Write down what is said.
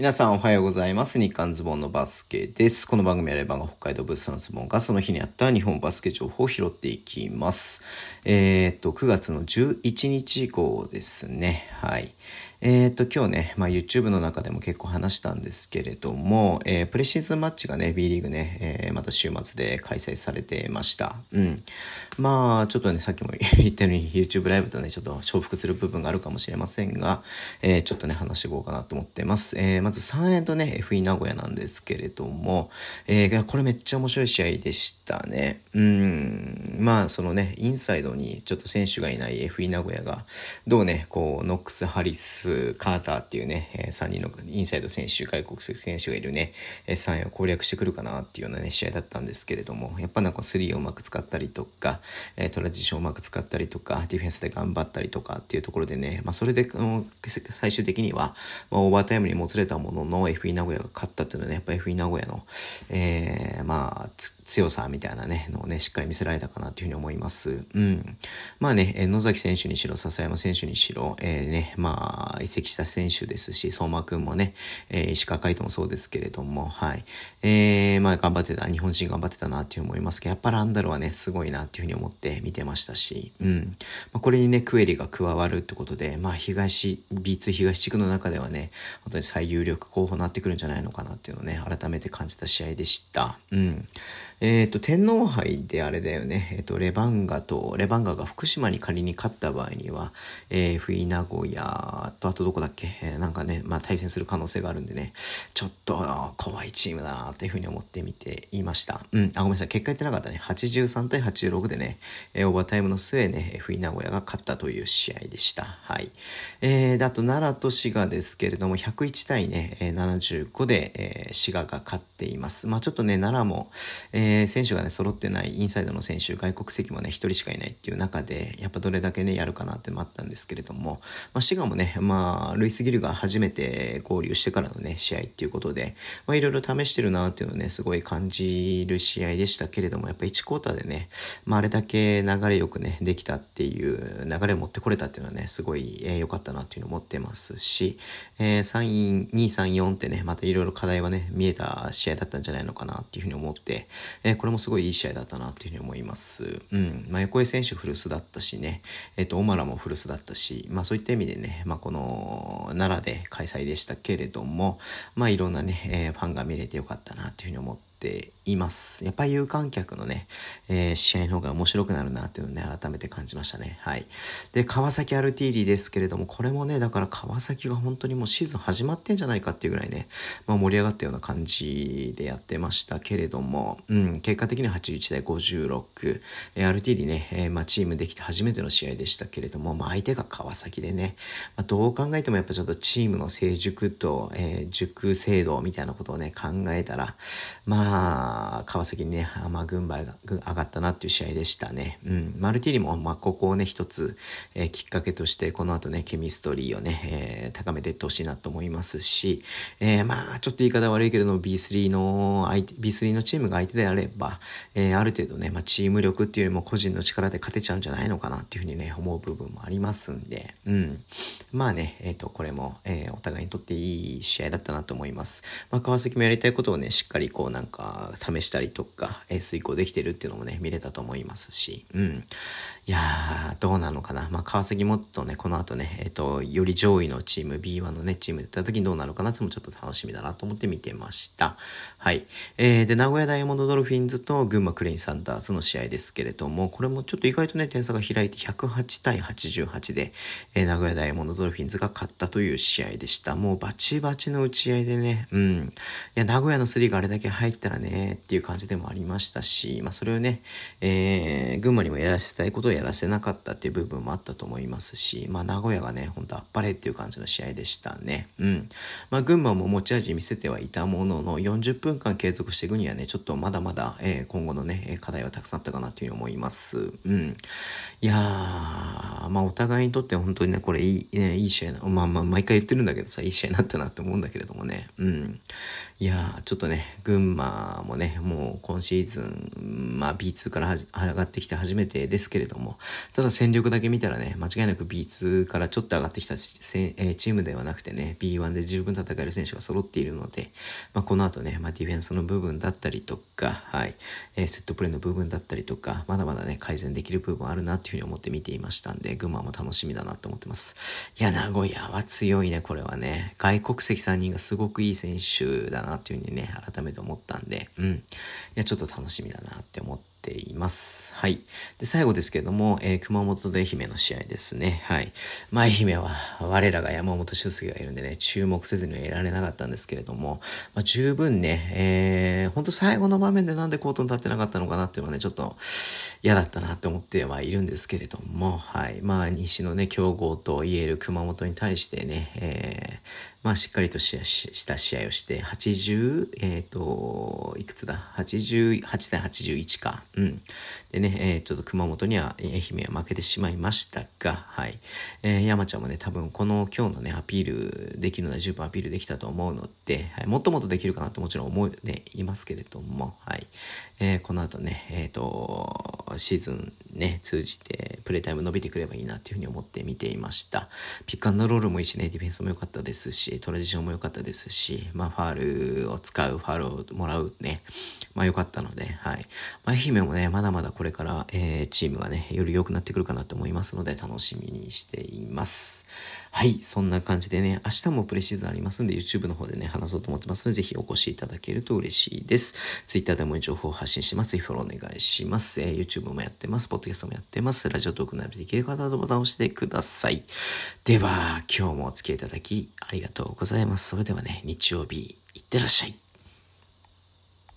皆さんおはようございます。日刊ズボンのバスケです。この番組はレバンが北海道ブースのズボンがその日にあった日本バスケ情報を拾っていきます。えー、っと、9月の11日以降ですね。はい。えっ、と、今日ね、まあ、YouTube の中でも結構話したんですけれども、えー、プレシーズンマッチがね、B リーグね、えー、また週末で開催されてました。うん。まあ、ちょっとね、さっきも 言ったように YouTube ライブとね、ちょっと重複する部分があるかもしれませんが、えー、ちょっとね、話していこうかなと思ってます。えー、まず3円とね、FE 名古屋なんですけれども、えー、これめっちゃ面白い試合でしたね。うん。まあ、そのね、インサイドにちょっと選手がいない FE 名古屋が、どうね、こう、ノックス・ハリス、カーターっていうね、えー、3人のインサイド選手、外国籍選手がいるね、えー、3位を攻略してくるかなっていうようなね、試合だったんですけれども、やっぱなんか3をうまく使ったりとか、えー、トラジションをうまく使ったりとか、ディフェンスで頑張ったりとかっていうところでね、まあそれで、うん、最終的には、まあ、オーバータイムにもつれたものの FE 名古屋が勝ったっていうのはね、やっぱ FE 名古屋の、えー、まあ、強さみたいなね、のをね、しっかり見せられたかなというふうに思います。うん。まあね、野崎選手にしろ、笹山選手にしろ、えー、ね、まあ、移籍した選手ですし、相馬くんもね、えー、石川海人もそうですけれども、はい。えー、まあ、頑張ってた、日本人頑張ってたなっていう思いますけど、やっぱランダルはね、すごいなっていうふうに思って見てましたし、うん。まあ、これにね、クエリが加わるってことで、まあ、東、B2 東地区の中ではね、本当に最有力候補になってくるんじゃないのかなっていうのをね、改めて感じた試合でした。うん。えっ、ー、と、天皇杯であれだよね。えっ、ー、と、レバンガと、レバンガが福島に仮に勝った場合には、えー、冬名古屋と、あとどこだっけ、えー、なんかね、まあ対戦する可能性があるんでね、ちょっと怖いチームだなというふうに思ってみていました。うん、あ、ごめんなさい。結果言ってなかったね。83対86でね、えー、オーバータイムの末ね、冬名古屋が勝ったという試合でした。はい。えー、で、あと奈良と滋賀ですけれども、101対ね、75で、えー、滋賀が勝っています。まあちょっとね、奈良も、ええ、選手がね、揃ってないインサイドの選手、外国籍もね、一人しかいないっていう中で、やっぱどれだけね、やるかなってもあったんですけれども、まあ、滋賀もね、まあ、まあルイス・ギルが初めて合流してからのね、試合っていうことで、まあ、いろいろ試してるなっていうのをね、すごい感じる試合でしたけれども、やっぱ1クォーターでね、まあ、あれだけ流れよくね、できたっていう、流れを持ってこれたっていうのはね、すごい良、えー、かったなっていうのを思ってますし、えー、3位、2位、3、4ってね、またいろいろ課題はね、見えた試合だったんじゃないのかなっていうふうに思って、えー、これもすごいいい試合だったなというふうに思います。うん。まあ、横江選手古巣だったしね、えっ、と、オマラも古巣だったし、まあ、そういった意味でね、まあ、この、奈良で開催でしたけれども、まあ、いろんなね、えー、ファンが見れてよかったなというふうに思ってています。やっぱり有観客のね、えー、試合の方が面白くなるなっていうのをね、改めて感じましたね。はい。で、川崎アルティーリですけれども、これもね、だから川崎が本当にもうシーズン始まってんじゃないかっていうぐらいね、まあ、盛り上がったような感じでやってましたけれども、うん、結果的には81対56、えー、アルティーリね、えー、まあ、チームできて初めての試合でしたけれども、まあ、相手が川崎でね、まあ、どう考えてもやっぱちょっとチームの成熟と、えー、熟成度みたいなことをね、考えたら、まあ、まあ、川崎にね、まあ、軍配が上がったなっていう試合でしたね。うん。マルティーニも、まあ、ここをね、一つ、えー、きっかけとして、この後ね、ケミストリーをね、えー、高めていってほしいなと思いますし、えー、まあ、ちょっと言い方悪いけれども、B3 の相手、B3 のチームが相手であれば、えー、ある程度ね、まあ、チーム力っていうよりも個人の力で勝てちゃうんじゃないのかなっていうふうにね、思う部分もありますんで、うん。まあね、えっ、と、これも、えー、お互いにとっていい試合だったなと思います。まあ、川崎もやりたいことをね、しっかりこうなんか、か試したりとか、えー、遂行できてるっていうのもね、見れたと思いますし、うん。いやー、どうなのかな。まあ、川崎もっとね、この後ね、えっ、ー、と、より上位のチーム、B1 のね、チームでった時にどうなるかなってもちょっと楽しみだなと思って見てました。はい。えー、で、名古屋ダイヤモンドドルフィンズと群馬クレインサンダースの試合ですけれども、これもちょっと意外とね、点差が開いて108対88で、えー、名古屋ダイヤモンドドルフィンズが勝ったという試合でした。もうバチバチの打ち合いでね、うん。いや、名古屋の3があれだけ入ったらね、っていう感じでもありましたし、まあそれをね、えー、群馬にもやらせたいことをやらせなかったっていう部分もあったと思いますし、まあ名古屋がね、ほんとあっぱれっていう感じの試合でしたね。うん。まあ群馬も持ち味見せてはいたものの、40分間継続していくにはね、ちょっとまだまだ、えー、今後のね、課題はたくさんあったかなというふうに思います。うん。いやー、まあお互いにとって本当にね、これいい、ね、いい試合な、まあまあ毎回言ってるんだけどさ、いい試合になったなって思うんだけれどもね。うん。いやー、ちょっとね、群馬山もね、もう今シーズン、まあ B2 から上がってきて初めてですけれども、ただ戦力だけ見たらね、間違いなく B2 からちょっと上がってきたチームではなくてね、B1 で十分戦える選手が揃っているので、まあこの後ね、まあディフェンスの部分だったりとか、はい、えー、セットプレーの部分だったりとか、まだまだね、改善できる部分あるなっていうふうに思って見ていましたんで、群馬も楽しみだなと思ってます。いや、名古屋は強いね、これはね。外国籍3人がすごくいい選手だなっていうふうにね、改めて思ったんで、うん。いや、ちょっと楽しみだなって思ってています。はい。で、最後ですけれども、えー、熊本で愛媛の試合ですね。はい。まあ、愛媛は、我らが山本修介がいるんでね、注目せずにはいられなかったんですけれども、まあ、十分ね、えー、ほんと最後の場面でなんでコートに立ってなかったのかなっていうのはね、ちょっと嫌だったなって思ってはいるんですけれども、はい。まあ、西のね、強豪と言える熊本に対してね、えー、まあ、しっかりとしした試合をして、80、えっ、ー、と、いくつだ ?88 対81か。うんでね、えー、ちょっと熊本には、愛媛は負けてしまいましたが、はい。えー、山ちゃんもね、多分この今日のね、アピールできるのは十分アピールできたと思うので、はい、もっともっとできるかなともちろん思っていますけれども、はい。えー、この後ね、えっ、ー、と、シーズンね、通じてプレイタイム伸びてくればいいなっていうふうに思って見ていました。ピックアンドロールもいいしね、ディフェンスも良かったですし、トラジションも良かったですし、まあ、ファールを使う、ファールをもらうね、まあ、良かったので、はい。まあ、愛媛もね、まだまだこれから、えー、チームがね、より良くなってくるかなと思いますので、楽しみにしています。はい。そんな感じでね、明日もプレシーズンありますんで、YouTube の方でね、話そうと思ってますので、ぜひお越しいただけると嬉しいです。Twitter でも情報を発信します。ぜひフォローお願いします。えー、YouTube もやってます。ポッドキャストもやってます。ラジオトークなどできる方はボタンを押してください。では、今日もお付き合いいただきありがとうございます。それではね、日曜日、いってらっしゃい。